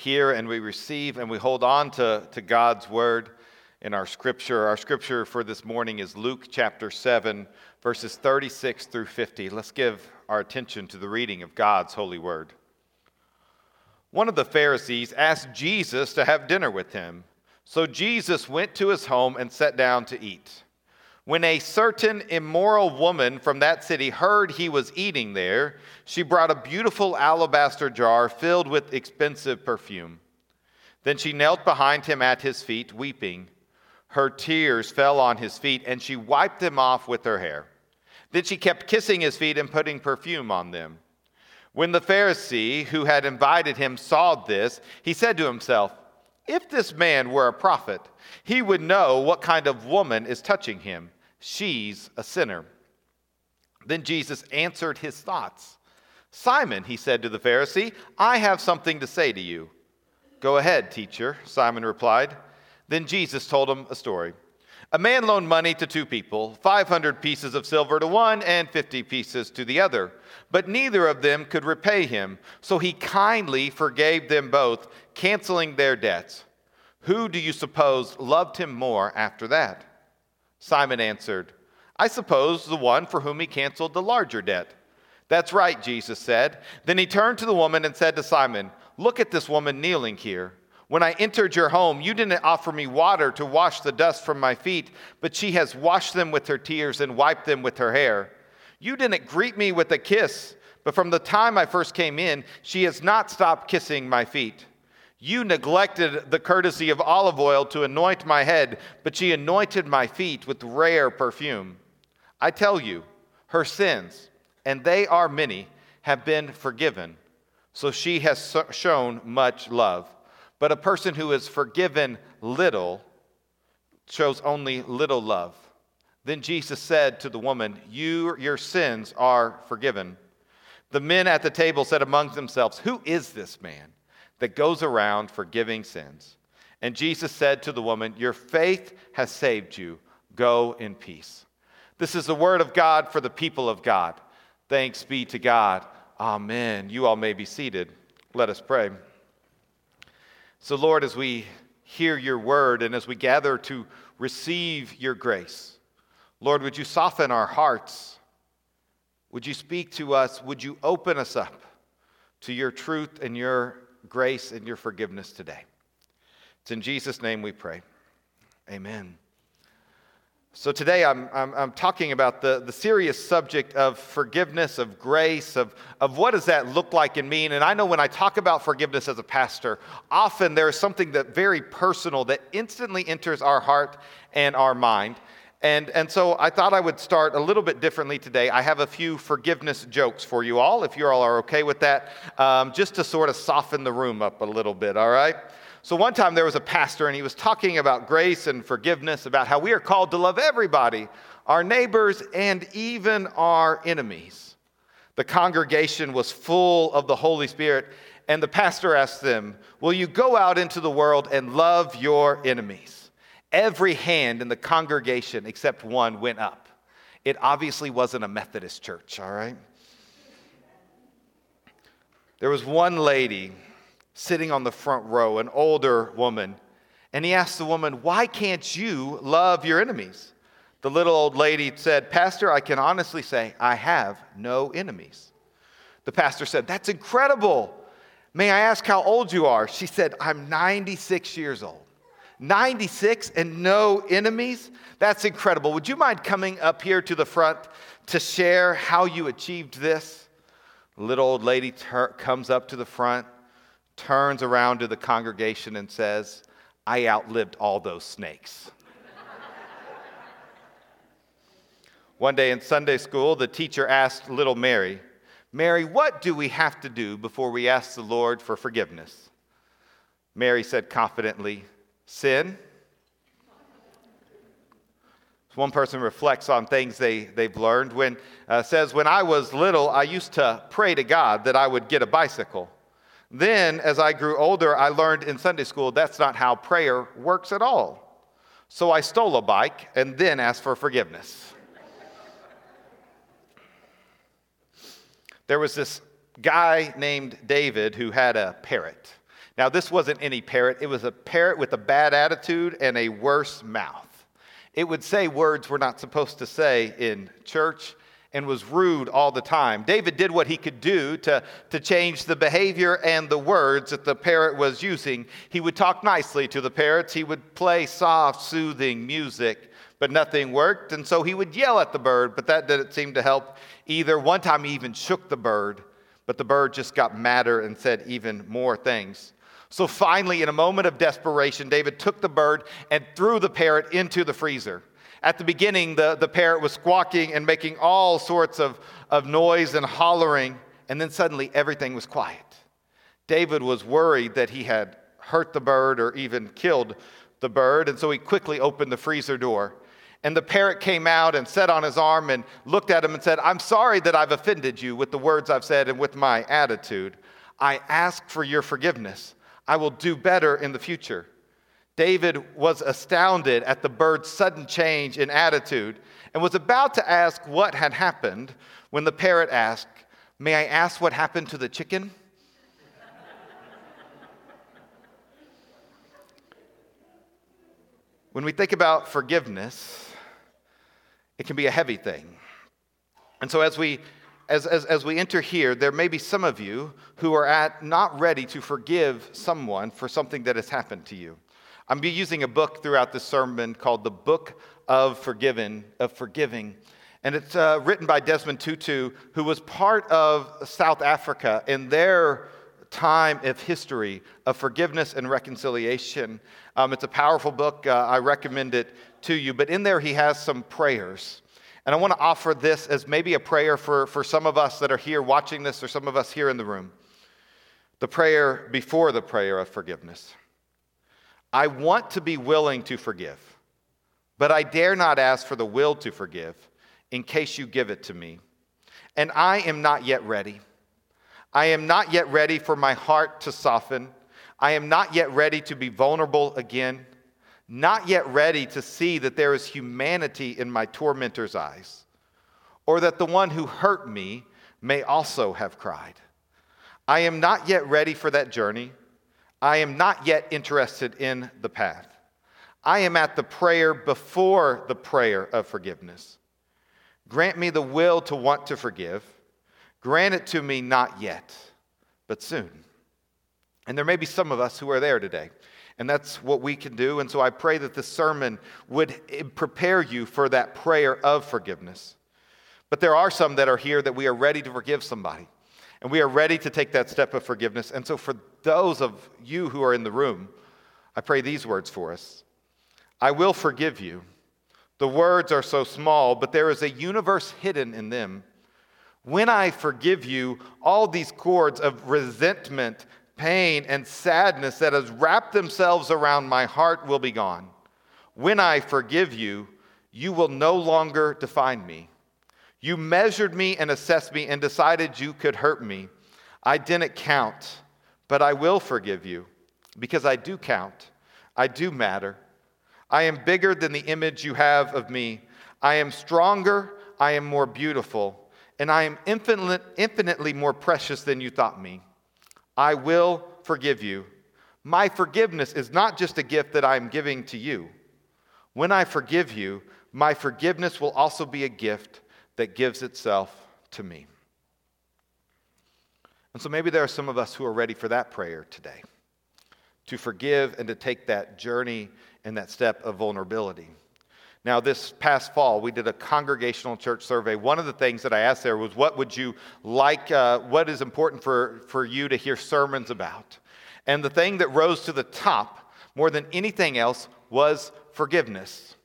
hear and we receive and we hold on to, to God's word in our scripture. Our scripture for this morning is Luke chapter 7, verses 36 through 50. Let's give our attention to the reading of God's holy word. One of the Pharisees asked Jesus to have dinner with him. So Jesus went to his home and sat down to eat. When a certain immoral woman from that city heard he was eating there, she brought a beautiful alabaster jar filled with expensive perfume. Then she knelt behind him at his feet, weeping. Her tears fell on his feet, and she wiped them off with her hair. Then she kept kissing his feet and putting perfume on them. When the Pharisee who had invited him saw this, he said to himself, If this man were a prophet, he would know what kind of woman is touching him She's a sinner. Then Jesus answered his thoughts. Simon, he said to the Pharisee, I have something to say to you. Go ahead, teacher, Simon replied. Then Jesus told him a story. A man loaned money to two people, 500 pieces of silver to one and 50 pieces to the other. But neither of them could repay him, so he kindly forgave them both, canceling their debts. Who do you suppose loved him more after that? Simon answered, I suppose the one for whom he canceled the larger debt. That's right, Jesus said. Then he turned to the woman and said to Simon, Look at this woman kneeling here. When I entered your home, you didn't offer me water to wash the dust from my feet, but she has washed them with her tears and wiped them with her hair. You didn't greet me with a kiss, but from the time I first came in, she has not stopped kissing my feet. You neglected the courtesy of olive oil to anoint my head, but she anointed my feet with rare perfume. I tell you, her sins, and they are many, have been forgiven. So she has shown much love. But a person who is forgiven little shows only little love. Then Jesus said to the woman, you, Your sins are forgiven. The men at the table said among themselves, Who is this man? That goes around forgiving sins. And Jesus said to the woman, Your faith has saved you. Go in peace. This is the word of God for the people of God. Thanks be to God. Amen. You all may be seated. Let us pray. So, Lord, as we hear your word and as we gather to receive your grace, Lord, would you soften our hearts? Would you speak to us? Would you open us up to your truth and your grace and your forgiveness today. It's in Jesus' name we pray. Amen. So today I'm, I'm, I'm, talking about the, the serious subject of forgiveness, of grace, of, of what does that look like and mean. And I know when I talk about forgiveness as a pastor, often there is something that very personal that instantly enters our heart and our mind. And, and so I thought I would start a little bit differently today. I have a few forgiveness jokes for you all, if you all are okay with that, um, just to sort of soften the room up a little bit, all right? So one time there was a pastor, and he was talking about grace and forgiveness, about how we are called to love everybody, our neighbors, and even our enemies. The congregation was full of the Holy Spirit, and the pastor asked them, Will you go out into the world and love your enemies? Every hand in the congregation except one went up. It obviously wasn't a Methodist church, all right? There was one lady sitting on the front row, an older woman, and he asked the woman, Why can't you love your enemies? The little old lady said, Pastor, I can honestly say I have no enemies. The pastor said, That's incredible. May I ask how old you are? She said, I'm 96 years old. 96 and no enemies? That's incredible. Would you mind coming up here to the front to share how you achieved this? Little old lady ter- comes up to the front, turns around to the congregation, and says, I outlived all those snakes. One day in Sunday school, the teacher asked little Mary, Mary, what do we have to do before we ask the Lord for forgiveness? Mary said confidently, Sin? One person reflects on things they, they've learned when uh, says, When I was little, I used to pray to God that I would get a bicycle. Then, as I grew older, I learned in Sunday school that's not how prayer works at all. So I stole a bike and then asked for forgiveness. there was this guy named David who had a parrot. Now, this wasn't any parrot, it was a parrot with a bad attitude and a worse mouth. It would say words we're not supposed to say in church and was rude all the time. David did what he could do to, to change the behavior and the words that the parrot was using. He would talk nicely to the parrots, he would play soft, soothing music, but nothing worked. And so he would yell at the bird, but that didn't seem to help either. One time he even shook the bird, but the bird just got madder and said even more things. So finally, in a moment of desperation, David took the bird and threw the parrot into the freezer. At the beginning, the, the parrot was squawking and making all sorts of, of noise and hollering, and then suddenly everything was quiet. David was worried that he had hurt the bird or even killed the bird, and so he quickly opened the freezer door. And the parrot came out and sat on his arm and looked at him and said, I'm sorry that I've offended you with the words I've said and with my attitude. I ask for your forgiveness. I will do better in the future. David was astounded at the bird's sudden change in attitude and was about to ask what had happened when the parrot asked, May I ask what happened to the chicken? when we think about forgiveness, it can be a heavy thing. And so, as we as, as, as we enter here, there may be some of you who are at not ready to forgive someone for something that has happened to you. I'm be using a book throughout this sermon called The Book of Forgiven, of Forgiving. And it's uh, written by Desmond Tutu, who was part of South Africa in their time of history of forgiveness and reconciliation. Um, it's a powerful book. Uh, I recommend it to you. But in there, he has some prayers. And I want to offer this as maybe a prayer for, for some of us that are here watching this or some of us here in the room. The prayer before the prayer of forgiveness. I want to be willing to forgive, but I dare not ask for the will to forgive in case you give it to me. And I am not yet ready. I am not yet ready for my heart to soften. I am not yet ready to be vulnerable again not yet ready to see that there is humanity in my tormentor's eyes, or that the one who hurt me may also have cried. I am not yet ready for that journey. I am not yet interested in the path. I am at the prayer before the prayer of forgiveness. Grant me the will to want to forgive. Grant it to me not yet, but soon. And there may be some of us who are there today. And that's what we can do. And so I pray that this sermon would prepare you for that prayer of forgiveness. But there are some that are here that we are ready to forgive somebody. And we are ready to take that step of forgiveness. And so for those of you who are in the room, I pray these words for us I will forgive you. The words are so small, but there is a universe hidden in them. When I forgive you, all these cords of resentment pain and sadness that has wrapped themselves around my heart will be gone. When I forgive you, you will no longer define me. You measured me and assessed me and decided you could hurt me. I didn't count, but I will forgive you because I do count. I do matter. I am bigger than the image you have of me. I am stronger. I am more beautiful. And I am infinite, infinitely more precious than you thought me. I will forgive you. My forgiveness is not just a gift that I'm giving to you. When I forgive you, my forgiveness will also be a gift that gives itself to me. And so maybe there are some of us who are ready for that prayer today to forgive and to take that journey and that step of vulnerability. Now, this past fall, we did a congregational church survey. One of the things that I asked there was, What would you like, uh, what is important for, for you to hear sermons about? And the thing that rose to the top more than anything else was forgiveness.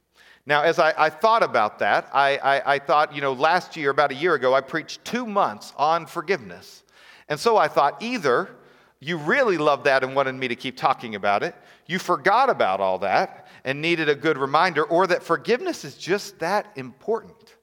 Now, as I, I thought about that, I, I, I thought, you know, last year, about a year ago, I preached two months on forgiveness. And so I thought either you really loved that and wanted me to keep talking about it. You forgot about all that and needed a good reminder, or that forgiveness is just that important.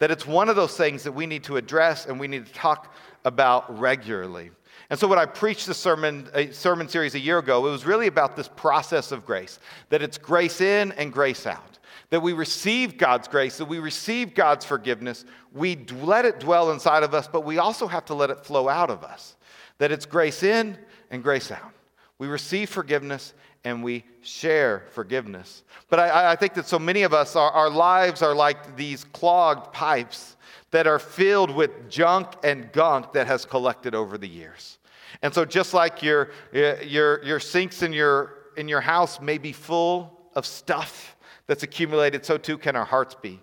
That it's one of those things that we need to address and we need to talk about regularly. And so, when I preached the sermon, a sermon series a year ago, it was really about this process of grace that it's grace in and grace out. That we receive God's grace, that we receive God's forgiveness, we let it dwell inside of us, but we also have to let it flow out of us. That it's grace in and grace out. We receive forgiveness and we share forgiveness. But I, I think that so many of us, our, our lives are like these clogged pipes that are filled with junk and gunk that has collected over the years. And so, just like your, eh, your, your sinks in your, in your house may be full of stuff that's accumulated, so too can our hearts be.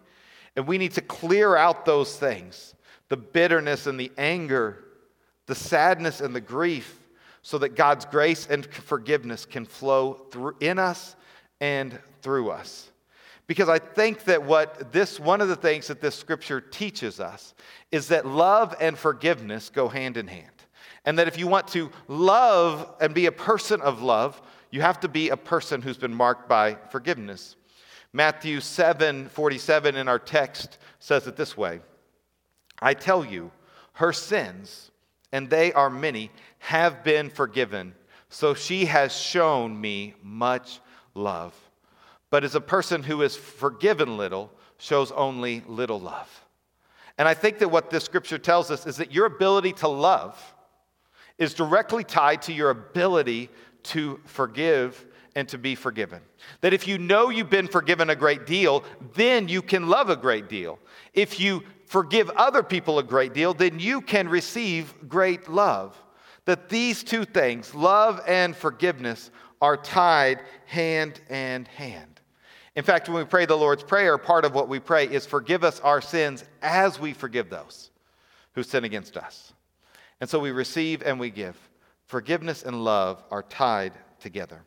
And we need to clear out those things the bitterness and the anger, the sadness and the grief so that God's grace and forgiveness can flow through in us and through us. Because I think that what this, one of the things that this scripture teaches us is that love and forgiveness go hand in hand. And that if you want to love and be a person of love, you have to be a person who's been marked by forgiveness. Matthew 7 47 in our text says it this way I tell you, her sins, and they are many, have been forgiven. So she has shown me much love. But as a person who is forgiven little, shows only little love. And I think that what this scripture tells us is that your ability to love is directly tied to your ability to forgive and to be forgiven. That if you know you've been forgiven a great deal, then you can love a great deal. If you forgive other people a great deal, then you can receive great love that these two things, love and forgiveness, are tied hand in hand. In fact, when we pray the Lord's Prayer, part of what we pray is forgive us our sins as we forgive those who sin against us. And so we receive and we give. Forgiveness and love are tied together.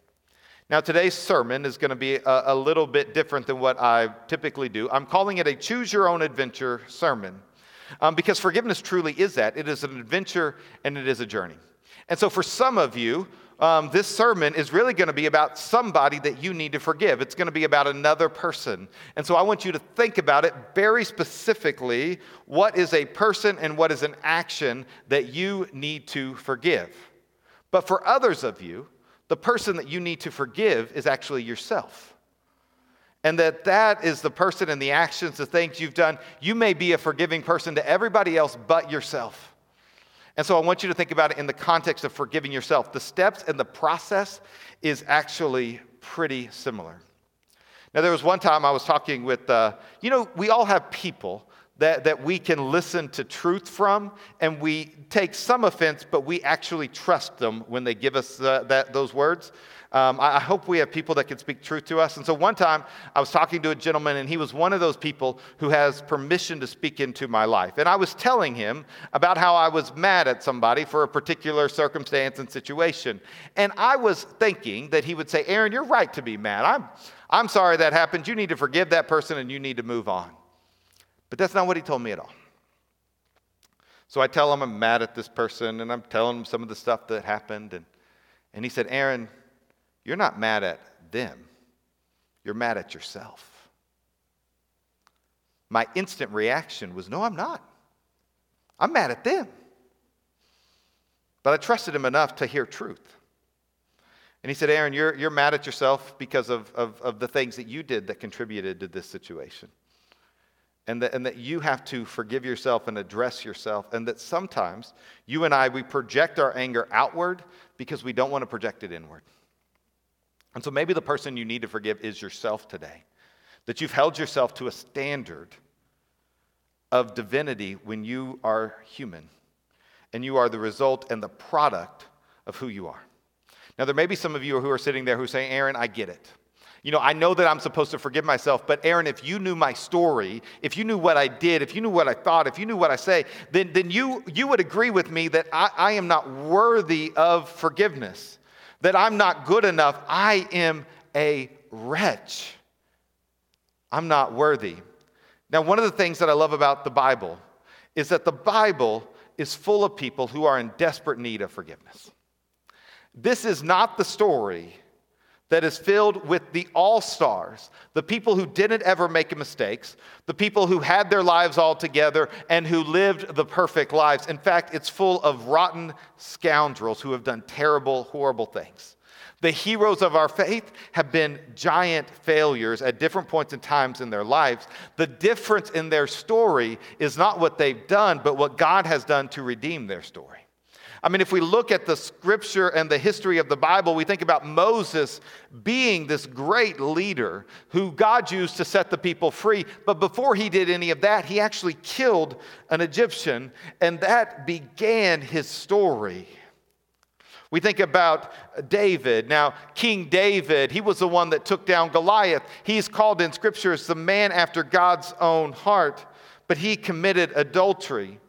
Now, today's sermon is going to be a, a, little bit different than what I typically do. I'm calling it a choose your own adventure sermon. Um, because forgiveness truly is that. It is an adventure and it is a journey. And so, for some of you, um, this sermon is really going to be about somebody that you need to forgive. It's going to be about another person. And so, I want you to think about it very specifically what is a person and what is an action that you need to forgive. But for others of you, the person that you need to forgive is actually yourself and that that is the person and the actions, the things you've done. You may be a forgiving person to everybody else but yourself. And so I want you to think about it in the context of forgiving yourself. The steps and the process is actually pretty similar. Now, there was one time I was talking with, uh, you know, we all have people that, that we can listen to truth from, and we take some offense, but we actually trust them when they give us uh, that, those words. Um, I, I hope we have people that can speak truth to us. And so one time I was talking to a gentleman, and he was one of those people who has permission to speak into my life. And I was telling him about how I was mad at somebody for a particular circumstance and situation. And I was thinking that he would say, Aaron, you're right to be mad. I'm, I'm sorry that happened. You need to forgive that person and you need to move on. But that's not what he told me at all. So I tell him I'm mad at this person and I'm telling him some of the stuff that happened. And, and he said, Aaron, you're not mad at them, you're mad at yourself. My instant reaction was, No, I'm not. I'm mad at them. But I trusted him enough to hear truth. And he said, Aaron, you're, you're mad at yourself because of, of, of the things that you did that contributed to this situation. And that, and that you have to forgive yourself and address yourself. And that sometimes you and I, we project our anger outward because we don't want to project it inward. And so maybe the person you need to forgive is yourself today. That you've held yourself to a standard of divinity when you are human and you are the result and the product of who you are. Now, there may be some of you who are sitting there who say, Aaron, I get it. You know, I know that I'm supposed to forgive myself, but Aaron, if you knew my story, if you knew what I did, if you knew what I thought, if you knew what I say, then, then you, you would agree with me that I, I am not worthy of forgiveness that I'm not good enough. I am a wretch. I'm not worthy. Now, one of the things that I love about the Bible is that the Bible is full of people who are in desperate need of forgiveness. This is not the story that is filled with the all stars, the people who didn't ever make mistakes, the people who had their lives all together and who lived the perfect lives. In fact, it's full of rotten scoundrels who have done terrible, horrible things. The heroes of our faith have been giant failures at different points in times in their lives. The difference in their story is not what they've done, but what God has done to redeem their story. I mean, if we look at the scripture and the history of the Bible, we think about Moses being this great leader who God used to set the people free. But before he did any of that, he actually killed an Egyptian, and that began his story. We think about David. Now, King David, he was the one that took down Goliath. He's called in scripture as the man after God's own heart, but he committed adultery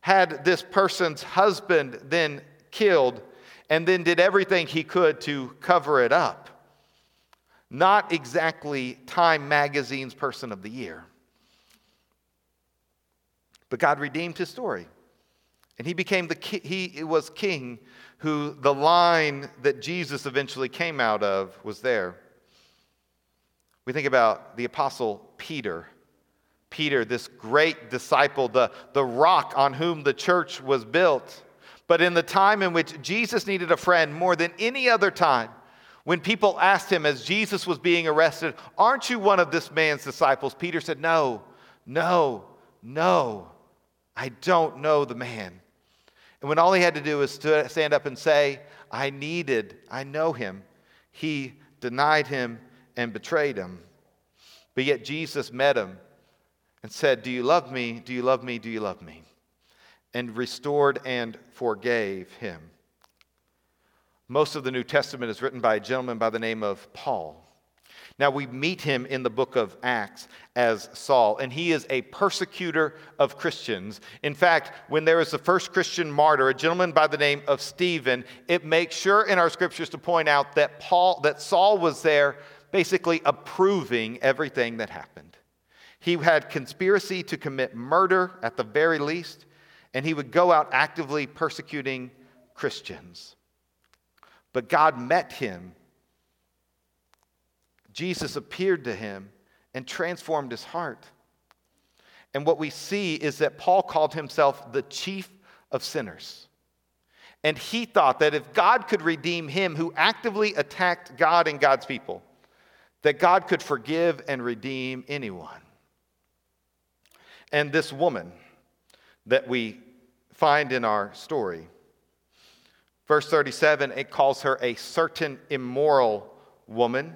had this person's husband then killed and then did everything he could to cover it up. Not exactly Time Magazine's Person of the Year. But God redeemed his story. And he became the he was king who the line that Jesus eventually came out of was there. We think about the apostle Peter Peter, this great disciple, the, the rock on whom the church was built. But in the time in which Jesus needed a friend more than any other time, when people asked him as Jesus was being arrested, Aren't you one of this man's disciples? Peter said, No, no, no, I don't know the man. And when all he had to do was stand up and say, I needed, I know him, he denied him and betrayed him. But yet Jesus met him and said, Do you love me? Do you love me? Do you love me? And restored and forgave him. Most of the New Testament is written by a gentleman by the name of Paul. Now, we meet him in the book of Acts as Saul, and he is a persecutor of Christians. In fact, when there is the first Christian martyr, a gentleman by the name of Stephen, it makes sure in our scriptures to point out that Paul, that Saul was there basically approving everything that happened. He had conspiracy to commit murder at the very least, and he would go out actively persecuting Christians. But God met him. Jesus appeared to him and transformed his heart. And what we see is that Paul called himself the chief of sinners. And he thought that if God could redeem him who actively attacked God and God's people, that God could forgive and redeem anyone. And this woman that we find in our story, verse 37, it calls her a certain immoral woman.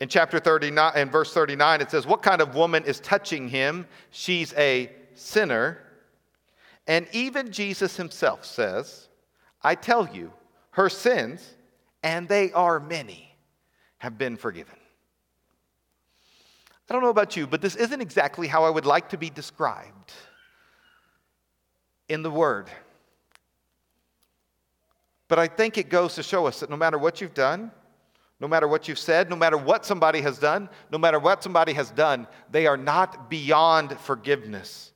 In chapter 39 and verse 39, it says, What kind of woman is touching him? She's a sinner. And even Jesus himself says, I tell you, her sins, and they are many, have been forgiven. I don't know about you, but this isn't exactly how I would like to be described in the Word. But I think it goes to show us that no matter what you've done, no matter what you've said, no matter what somebody has done, no matter what somebody has done, they are not beyond forgiveness.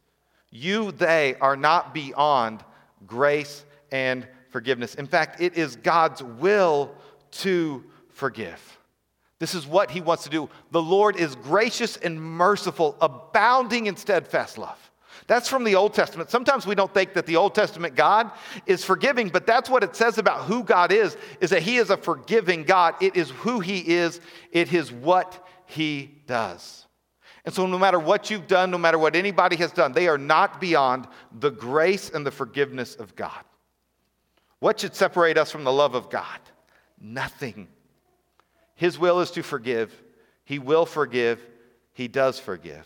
You, they are not beyond grace and forgiveness. In fact, it is God's will to forgive. This is what he wants to do. The Lord is gracious and merciful, abounding in steadfast love. That's from the Old Testament. Sometimes we don't think that the Old Testament God is forgiving, but that's what it says about who God is, is that he is a forgiving God. It is who he is, it is what he does. And so no matter what you've done, no matter what anybody has done, they are not beyond the grace and the forgiveness of God. What should separate us from the love of God? Nothing. His will is to forgive. He will forgive. He does forgive.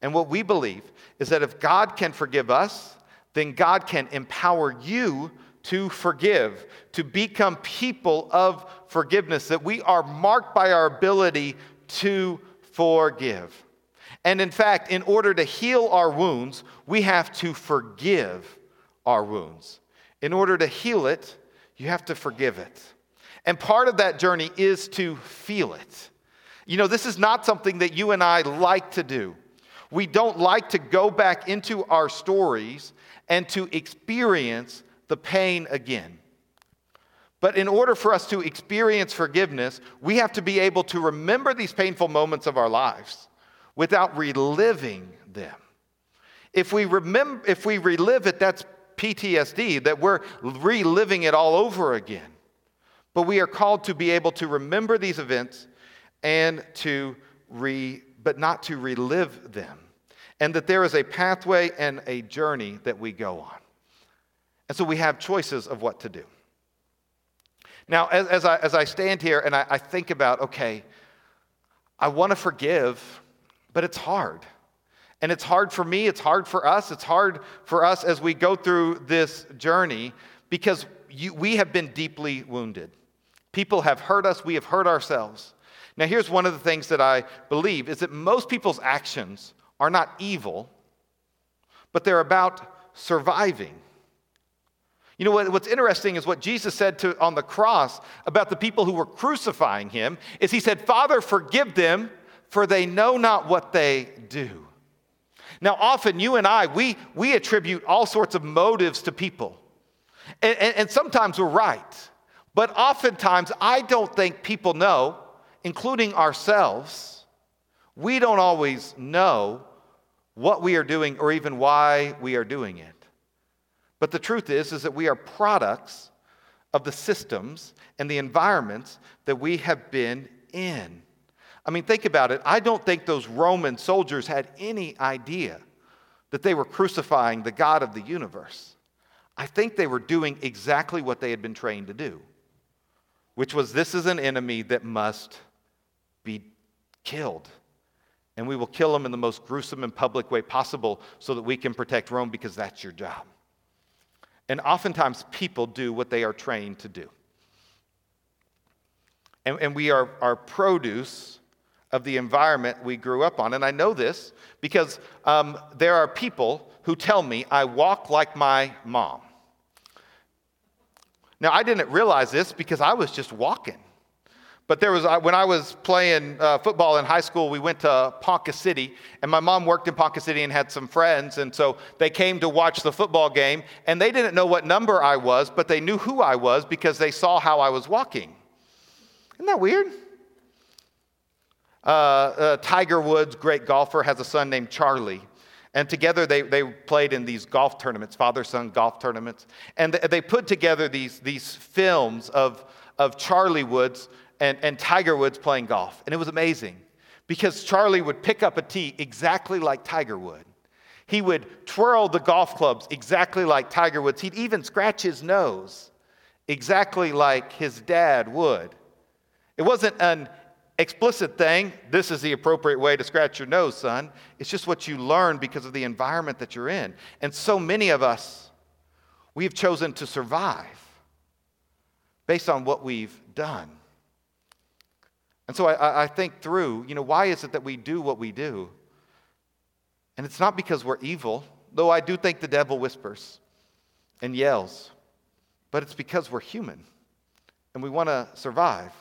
And what we believe is that if God can forgive us, then God can empower you to forgive, to become people of forgiveness, that we are marked by our ability to forgive. And in fact, in order to heal our wounds, we have to forgive our wounds. In order to heal it, you have to forgive it. And part of that journey is to feel it. You know, this is not something that you and I like to do. We don't like to go back into our stories and to experience the pain again. But in order for us to experience forgiveness, we have to be able to remember these painful moments of our lives without reliving them. If we, remember, if we relive it, that's PTSD, that we're reliving it all over again. But we are called to be able to remember these events and to re, but not to relive them. And that there is a pathway and a journey that we go on. And so we have choices of what to do. Now, as, as, I, as I stand here and I, I think about, okay, I want to forgive, but it's hard. And it's hard for me, it's hard for us, it's hard for us as we go through this journey because you, we have been deeply wounded. People have hurt us, we have hurt ourselves. Now, here's one of the things that I believe is that most people's actions are not evil, but they're about surviving. You know what, what's interesting is what Jesus said to, on the cross about the people who were crucifying him is he said, "Father, forgive them, for they know not what they do." Now, often you and I, we, we attribute all sorts of motives to people. And, and, and sometimes we're right. But oftentimes, I don't think people know, including ourselves, we don't always know what we are doing or even why we are doing it. But the truth is is that we are products of the systems and the environments that we have been in. I mean, think about it. I don't think those Roman soldiers had any idea that they were crucifying the God of the universe. I think they were doing exactly what they had been trained to do, which was this is an enemy that must be killed. And we will kill him in the most gruesome and public way possible so that we can protect Rome because that's your job. And oftentimes people do what they are trained to do. And, and we are, are produce of the environment we grew up on. And I know this because um, there are people who tell me I walk like my mom. Now, I didn't realize this because I was just walking. But there was, when I was playing uh, football in high school, we went to Ponca City, and my mom worked in Ponca City and had some friends, and so they came to watch the football game, and they didn't know what number I was, but they knew who I was because they saw how I was walking. Isn't that weird? Uh, uh, Tiger Woods, great golfer, has a son named Charlie. And together they, they played in these golf tournaments, father son golf tournaments. And they put together these, these films of, of Charlie Woods and, and Tiger Woods playing golf. And it was amazing because Charlie would pick up a tee exactly like Tiger would. He would twirl the golf clubs exactly like Tiger Woods. He'd even scratch his nose exactly like his dad would. It wasn't an explicit thing, this is the appropriate way to scratch your nose, son. It's just what you learn because of the environment that you're in. And so many of us, we have chosen to survive based on what we've done. And so I, I think through, you know, why is it that we do what we do? And it's not because we're evil, though I do think the devil whispers and yells, but it's because we're human and we want to survive.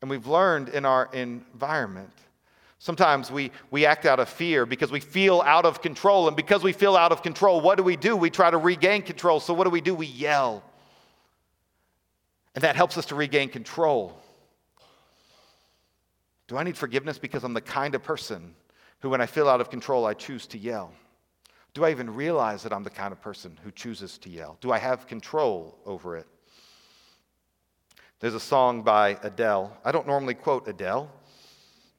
And we've learned in our environment. Sometimes we, we act out of fear because we feel out of control. And because we feel out of control, what do we do? We try to regain control. So, what do we do? We yell. And that helps us to regain control. Do I need forgiveness because I'm the kind of person who, when I feel out of control, I choose to yell? Do I even realize that I'm the kind of person who chooses to yell? Do I have control over it? There's a song by Adele. I don't normally quote Adele,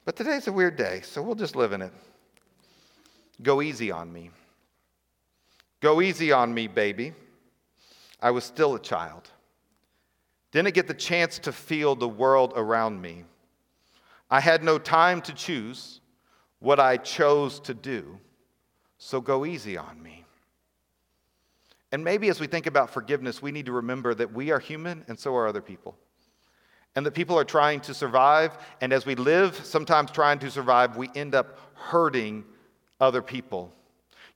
but today's a weird day, so we'll just live in it. Go easy on me. Go easy on me, baby. I was still a child. Didn't get the chance to feel the world around me. I had no time to choose what I chose to do, so go easy on me. And maybe as we think about forgiveness, we need to remember that we are human and so are other people. And that people are trying to survive, and as we live, sometimes trying to survive, we end up hurting other people.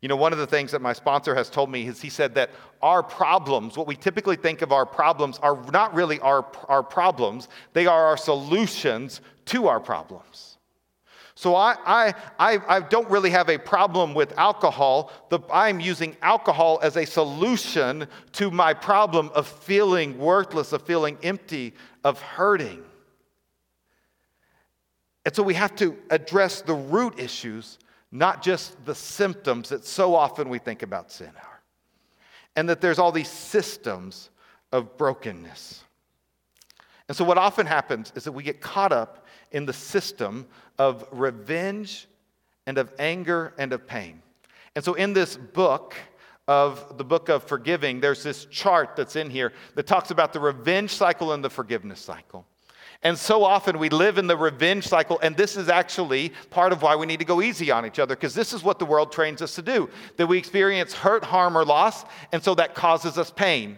You know, one of the things that my sponsor has told me is he said that our problems, what we typically think of our problems, are not really our, our problems, they are our solutions to our problems. So I, I, I, I, don't really have a problem with alcohol. The, I'm using alcohol as a solution to my problem of feeling worthless, of feeling empty, of hurting. And so we have to address the root issues, not just the symptoms that so often we think about sin are. And that there's all these systems of brokenness. And so what often happens is that we get caught up in the system of revenge and of anger and of pain. And so, in this book, of the book of forgiving, there's this chart that's in here that talks about the revenge cycle and the forgiveness cycle. And so often we live in the revenge cycle, and this is actually part of why we need to go easy on each other, because this is what the world trains us to do that we experience hurt, harm, or loss, and so that causes us pain.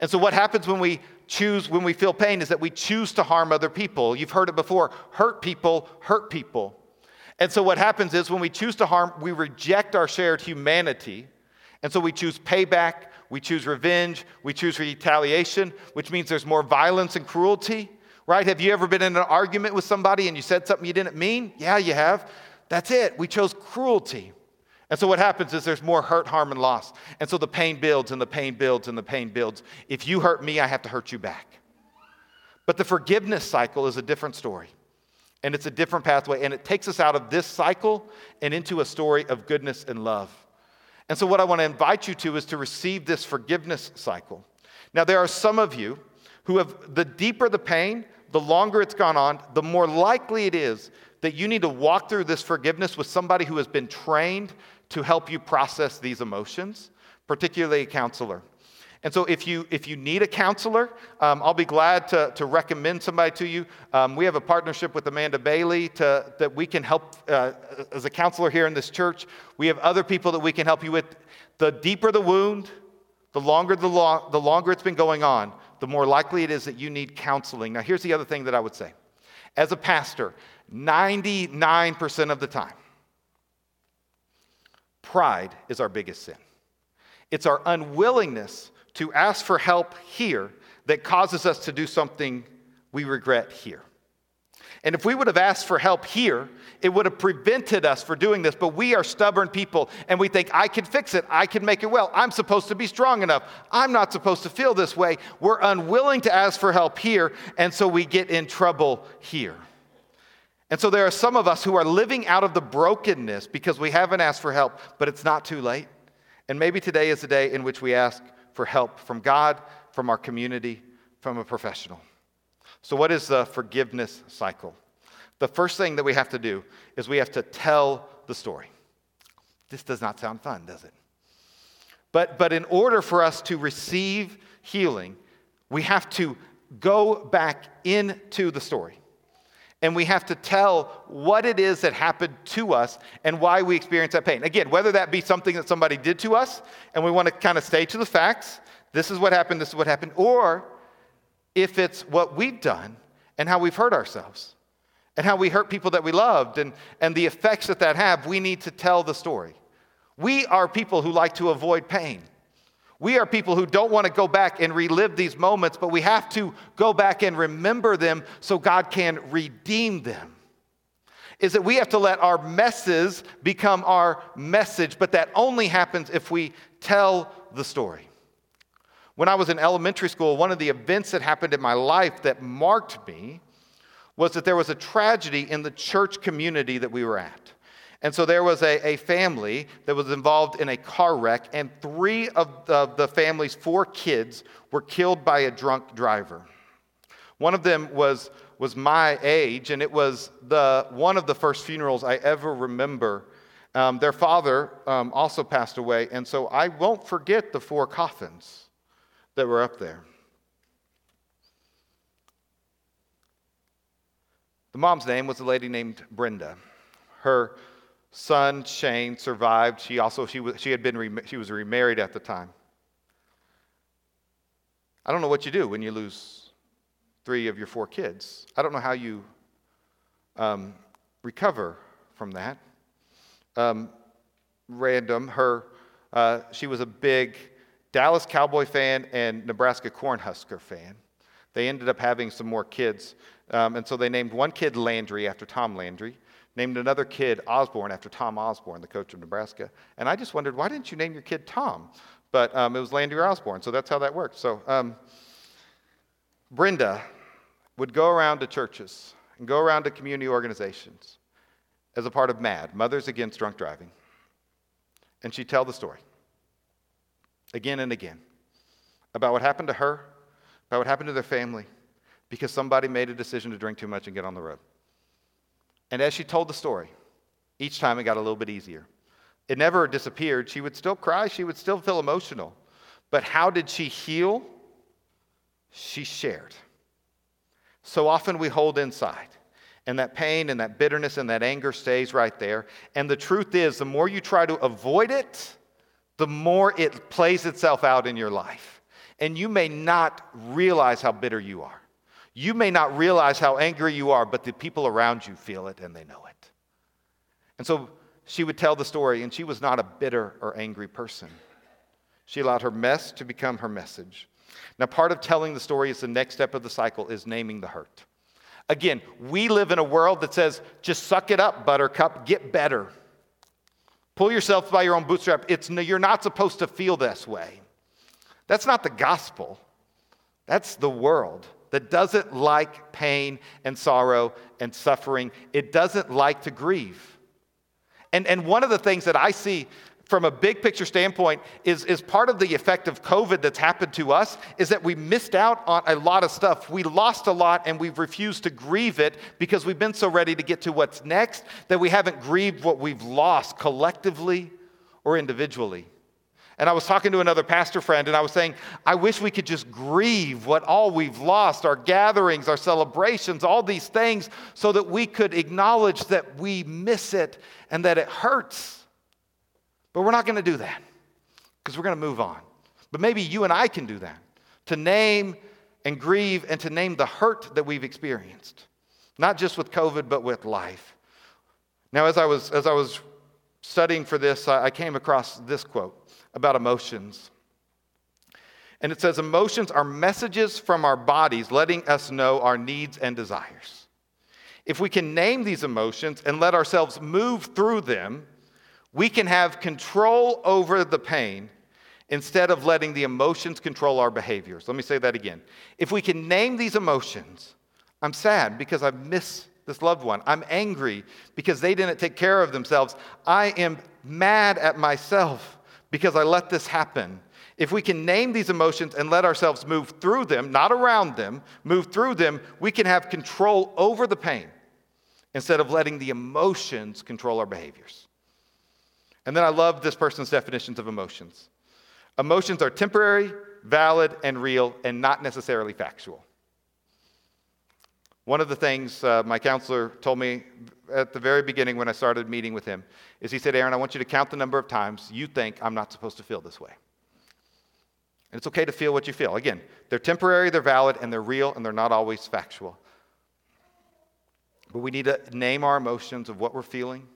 And so, what happens when we choose, when we feel pain, is that we choose to harm other people. You've heard it before hurt people, hurt people. And so, what happens is when we choose to harm, we reject our shared humanity. And so, we choose payback, we choose revenge, we choose retaliation, which means there's more violence and cruelty, right? Have you ever been in an argument with somebody and you said something you didn't mean? Yeah, you have. That's it. We chose cruelty. And so what happens is there's more hurt, harm, and loss. And so the pain builds and the pain builds and the pain builds. If you hurt me, I have to hurt you back. But the forgiveness cycle is a different story. And it's a different pathway. And it takes us out of this cycle and into a story of goodness and love. And so, what I want to invite you to is to receive this forgiveness cycle. Now, there are some of you who have, the deeper the pain, the longer it's gone on, the more likely it is that you need to walk through this forgiveness with somebody who has been trained to help you process these emotions, particularly a counselor. And so, if you, if you need a counselor, um, I'll be glad to, to recommend somebody to you. Um, we have a partnership with Amanda Bailey to, that we can help uh, as a counselor here in this church. We have other people that we can help you with. The deeper the wound, the longer, the, lo- the longer it's been going on, the more likely it is that you need counseling. Now, here's the other thing that I would say. As a pastor, 99% of the time, Pride is our biggest sin. It's our unwillingness to ask for help here that causes us to do something we regret here. And if we would have asked for help here, it would have prevented us from doing this. But we are stubborn people and we think, I can fix it. I can make it well. I'm supposed to be strong enough. I'm not supposed to feel this way. We're unwilling to ask for help here. And so we get in trouble here. And so there are some of us who are living out of the brokenness because we haven't asked for help, but it's not too late. And maybe today is the day in which we ask for help from God, from our community, from a professional. So, what is the forgiveness cycle? The first thing that we have to do is we have to tell the story. This does not sound fun, does it? But, but in order for us to receive healing, we have to go back into the story and we have to tell what it is that happened to us and why we experience that pain. Again, whether that be something that somebody did to us and we want to kind of stay to the facts, this is what happened, this is what happened, or if it's what we've done and how we've hurt ourselves and how we hurt people that we loved and, and the effects that that have, we need to tell the story. We are people who like to avoid pain. We are people who don't want to go back and relive these moments, but we have to go back and remember them so God can redeem them. Is that we have to let our messes become our message, but that only happens if we tell the story. When I was in elementary school, one of the events that happened in my life that marked me was that there was a tragedy in the church community that we were at. And so there was a, a family that was involved in a car wreck, and three of the, the family's four kids were killed by a drunk driver. One of them was, was my age, and it was the, one of the first funerals I ever remember. Um, their father um, also passed away, and so I won't forget the four coffins that were up there. The mom's name was a lady named Brenda. Her son Shane survived. She also she was she had been she was remarried at the time. I don't know what you do when you lose three of your four kids. I don't know how you um, recover from that. Um, random, her uh, she was a big Dallas Cowboy fan and Nebraska Cornhusker fan. They ended up having some more kids, um, and so they named one kid Landry after Tom Landry named another kid Osborne after Tom Osborne, the coach of Nebraska. And I just wondered, why didn't you name your kid Tom? But um, it was Landry Osborne, so that's how that worked. So um, Brenda would go around to churches and go around to community organizations as a part of MADD, Mothers Against Drunk Driving. And she'd tell the story again and again about what happened to her, about what happened to their family, because somebody made a decision to drink too much and get on the road. And as she told the story, each time it got a little bit easier. It never disappeared. She would still cry, she would still feel emotional. But how did she heal? She shared. So often we hold inside, and that pain and that bitterness and that anger stays right there. And the truth is, the more you try to avoid it, the more it plays itself out in your life. And you may not realize how bitter you are. You may not realize how angry you are, but the people around you feel it and they know it. And so she would tell the story, and she was not a bitter or angry person. She allowed her mess to become her message. Now, part of telling the story is the next step of the cycle is naming the hurt. Again, we live in a world that says, just suck it up, buttercup, get better. Pull yourself by your own bootstrap. It's, you're not supposed to feel this way. That's not the gospel, that's the world that doesn't like pain and sorrow and suffering. It doesn't like to grieve. And, and one of the things that I see from a big picture standpoint is, is part of the effect of COVID that's happened to us is that we missed out on a lot of stuff. We lost a lot and we've refused to grieve it because we've been so ready to get to what's next that we haven't grieved what we've lost collectively or individually. And I was talking to another pastor friend, and I was saying, I wish we could just grieve what all we've lost our gatherings, our celebrations, all these things, so that we could acknowledge that we miss it and that it hurts. But we're not going to do that because we're going to move on. But maybe you and I can do that to name and grieve and to name the hurt that we've experienced, not just with COVID, but with life. Now, as I was, as I was studying for this, I came across this quote about emotions. And it says, Emotions are messages from our bodies letting us know our needs and desires. If we can name these emotions and let ourselves move through them, we can have control over the pain instead of letting the emotions control our behaviors. Let me say that again. If we can name these emotions, I'm sad because I miss this loved one. I'm angry because they didn't take care of themselves. I am mad at myself because I let this happen. If we can name these emotions and let ourselves move through them, not around them, move through them, we can have control over the pain instead of letting the emotions control our behaviors. And then I love this person's definitions of emotions. Emotions are temporary, valid, and real, and not necessarily factual. One of the things uh, my counselor told me at the very beginning when I started meeting with him is he said, Aaron, I want you to count the number of times you think I'm not supposed to feel this way. And it's okay to feel what you feel. Again, they're temporary, they're valid, and they're real, and they're not always factual. But we need to name our emotions of what we're feeling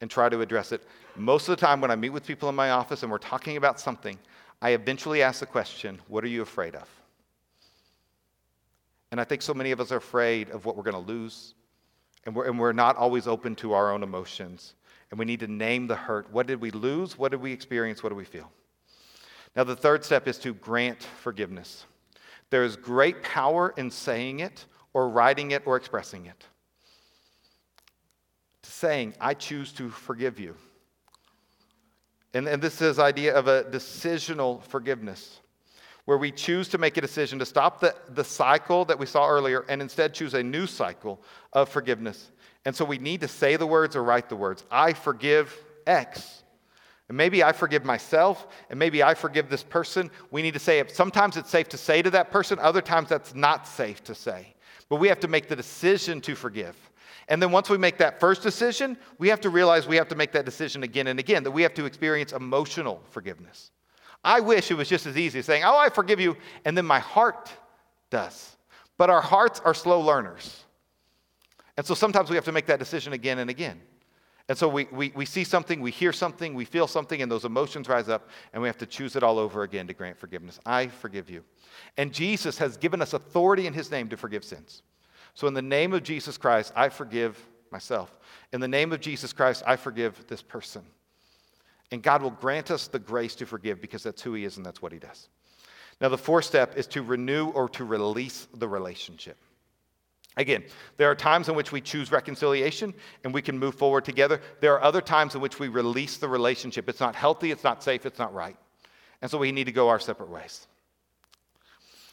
and try to address it. Most of the time, when I meet with people in my office and we're talking about something, I eventually ask the question, What are you afraid of? And I think so many of us are afraid of what we're going to lose, and we're, and we're not always open to our own emotions. And we need to name the hurt. What did we lose? What did we experience? What do we feel? Now, the third step is to grant forgiveness. There is great power in saying it, or writing it, or expressing it. Saying, I choose to forgive you. And, and this is idea of a decisional forgiveness where we choose to make a decision to stop the, the cycle that we saw earlier and instead choose a new cycle of forgiveness. And so we need to say the words or write the words. I forgive X. And maybe I forgive myself, and maybe I forgive this person. We need to say it. Sometimes it's safe to say to that person, other times that's not safe to say. But we have to make the decision to forgive. And then once we make that first decision, we have to realize we have to make that decision again and again, that we have to experience emotional forgiveness. I wish it was just as easy as saying, Oh, I forgive you, and then my heart does. But our hearts are slow learners. And so sometimes we have to make that decision again and again. And so we, we, we see something, we hear something, we feel something, and those emotions rise up, and we have to choose it all over again to grant forgiveness. I forgive you. And Jesus has given us authority in his name to forgive sins. So, in the name of Jesus Christ, I forgive myself. In the name of Jesus Christ, I forgive this person. And God will grant us the grace to forgive because that's who He is and that's what He does. Now, the fourth step is to renew or to release the relationship. Again, there are times in which we choose reconciliation and we can move forward together. There are other times in which we release the relationship. It's not healthy, it's not safe, it's not right. And so we need to go our separate ways.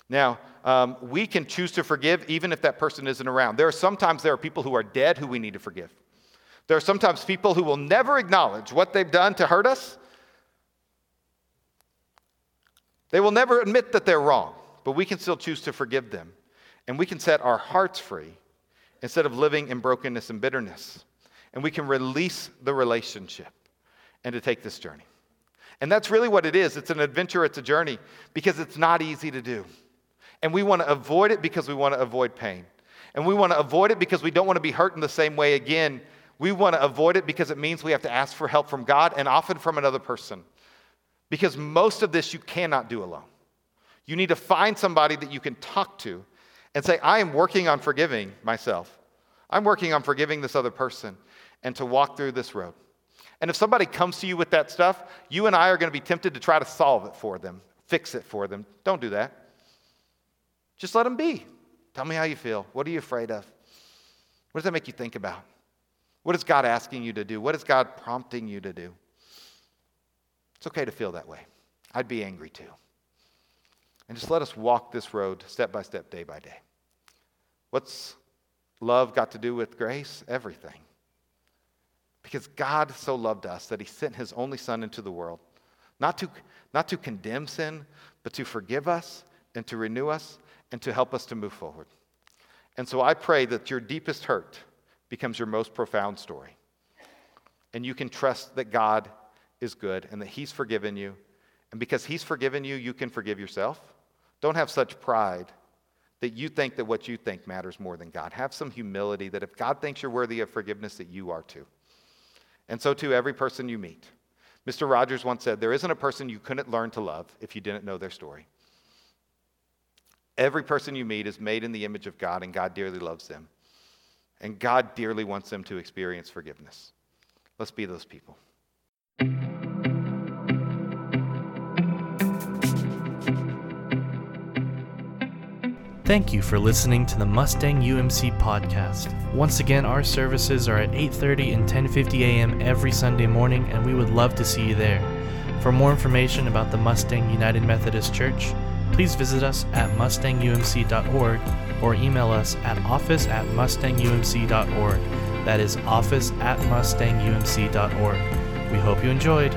Now, um, we can choose to forgive even if that person isn't around. There are sometimes there are people who are dead who we need to forgive. There are sometimes people who will never acknowledge what they've done to hurt us. They will never admit that they're wrong, but we can still choose to forgive them and we can set our hearts free instead of living in brokenness and bitterness. And we can release the relationship and to take this journey. And that's really what it is. It's an adventure, it's a journey because it's not easy to do. And we want to avoid it because we want to avoid pain. And we want to avoid it because we don't want to be hurt in the same way again. We want to avoid it because it means we have to ask for help from God and often from another person. Because most of this you cannot do alone. You need to find somebody that you can talk to and say, I am working on forgiving myself. I'm working on forgiving this other person and to walk through this road. And if somebody comes to you with that stuff, you and I are going to be tempted to try to solve it for them, fix it for them. Don't do that. Just let them be. Tell me how you feel. What are you afraid of? What does that make you think about? What is God asking you to do? What is God prompting you to do? It's okay to feel that way. I'd be angry too. And just let us walk this road step by step, day by day. What's love got to do with grace? Everything. Because God so loved us that he sent his only Son into the world, not to, not to condemn sin, but to forgive us and to renew us and to help us to move forward. And so I pray that your deepest hurt becomes your most profound story. And you can trust that God is good and that he's forgiven you. And because he's forgiven you, you can forgive yourself. Don't have such pride that you think that what you think matters more than God. Have some humility that if God thinks you're worthy of forgiveness, that you are too. And so, too, every person you meet. Mr. Rogers once said, There isn't a person you couldn't learn to love if you didn't know their story. Every person you meet is made in the image of God, and God dearly loves them. And God dearly wants them to experience forgiveness. Let's be those people. Thank you for listening to the Mustang UMC podcast. Once again, our services are at 8:30 and 10:50 a.m. every Sunday morning and we would love to see you there. For more information about the Mustang United Methodist Church, please visit us at mustangumc.org or email us at office at mustangumc.org. That is office at mustangumc.org. We hope you enjoyed.